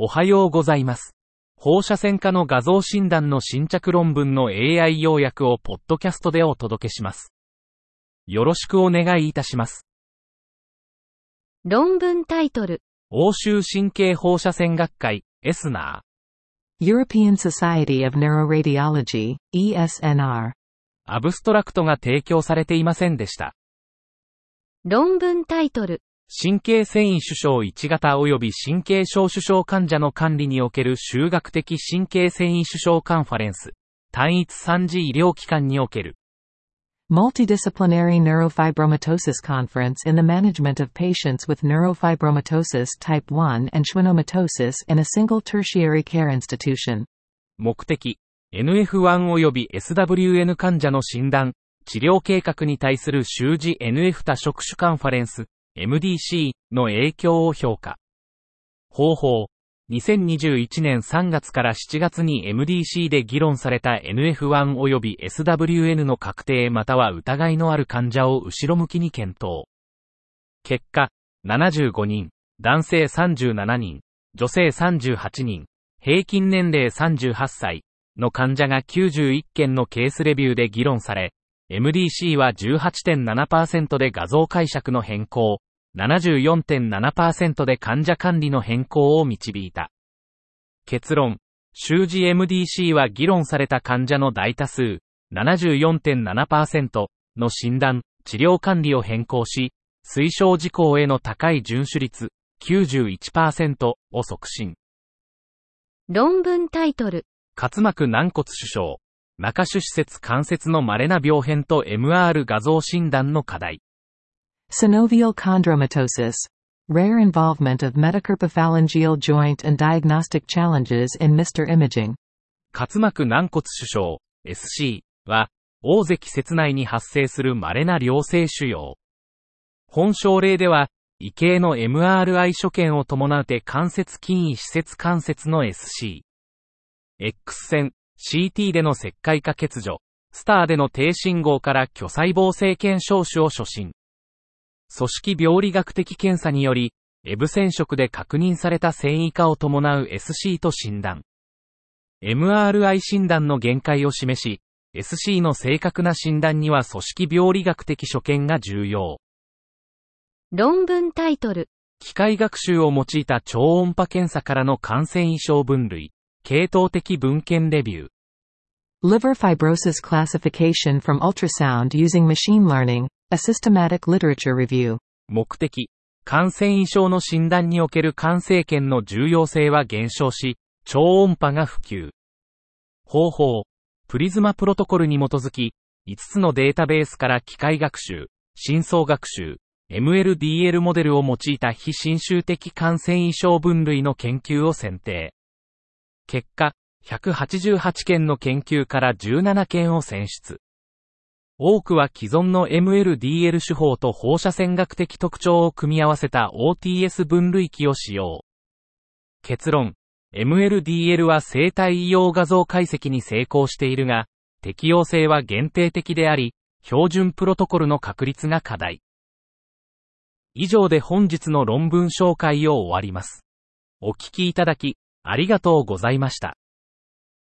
おはようございます。放射線科の画像診断の新着論文の AI 要約をポッドキャストでお届けします。よろしくお願いいたします。論文タイトル、欧州神経放射線学会、エスナ European Society of Neuroradiology, ESNR. ー。アブストラクトが提供されていませんでした。論文タイトル、神経繊維腫症1型及び神経症腫症患者の管理における修学的神経繊維腫症カンファレンス。単一三次医療機関における Multidisciplinary Neurofibromatosis Conference in the Management of Patients with Neurofibromatosis Type 1 and Schwannomatosis in a Single Tertiary Care Institution. 目的、NF1 及び SWN 患者の診断、治療計画に対する習字 NF 多職種カンファレンス、MDC の影響を評価。方法、2021年3月から7月に MDC で議論された NF1 及び SWN の確定または疑いのある患者を後ろ向きに検討。結果、75人、男性37人、女性38人、平均年齢38歳の患者が91件のケースレビューで議論され、MDC は18.7%で画像解釈の変更、74.7%で患者管理の変更を導いた。結論、習字 MDC は議論された患者の大多数、74.7%の診断、治療管理を変更し、推奨事項への高い遵守率、91%を促進。論文タイトル、滑膜軟骨腫症、中主施設関節の稀な病変と MR 画像診断の課題。Synovial chondromatosis. Rare involvement of metacarpophalangeal joint and diagnostic challenges in Mr. Imaging. 滑膜軟骨腫症、SC は、大関節内に発生する稀な良性腫瘍。本症例では、異形の MRI 所見を伴うて関節筋位施設関節の SC。X 線、CT での石灰化欠如、スターでの低信号から巨細胞性腱症種を初診。組織病理学的検査により、エブ染色で確認された繊維化を伴う SC と診断。MRI 診断の限界を示し、SC の正確な診断には組織病理学的所見が重要。論文タイトル、機械学習を用いた超音波検査からの感染異常分類、系統的文献レビュー。Liver fibrosis classification from ultrasound using machine learning. A systematic literature review. 目的、感染異常の診断における感染圏の重要性は減少し、超音波が普及。方法、プリズマプロトコルに基づき、5つのデータベースから機械学習、深層学習、MLDL モデルを用いた非侵襲的感染異常分類の研究を選定。結果、188件の研究から17件を選出。多くは既存の MLDL 手法と放射線学的特徴を組み合わせた OTS 分類器を使用。結論、MLDL は生体医療画像解析に成功しているが、適用性は限定的であり、標準プロトコルの確率が課題。以上で本日の論文紹介を終わります。お聞きいただき、ありがとうございました。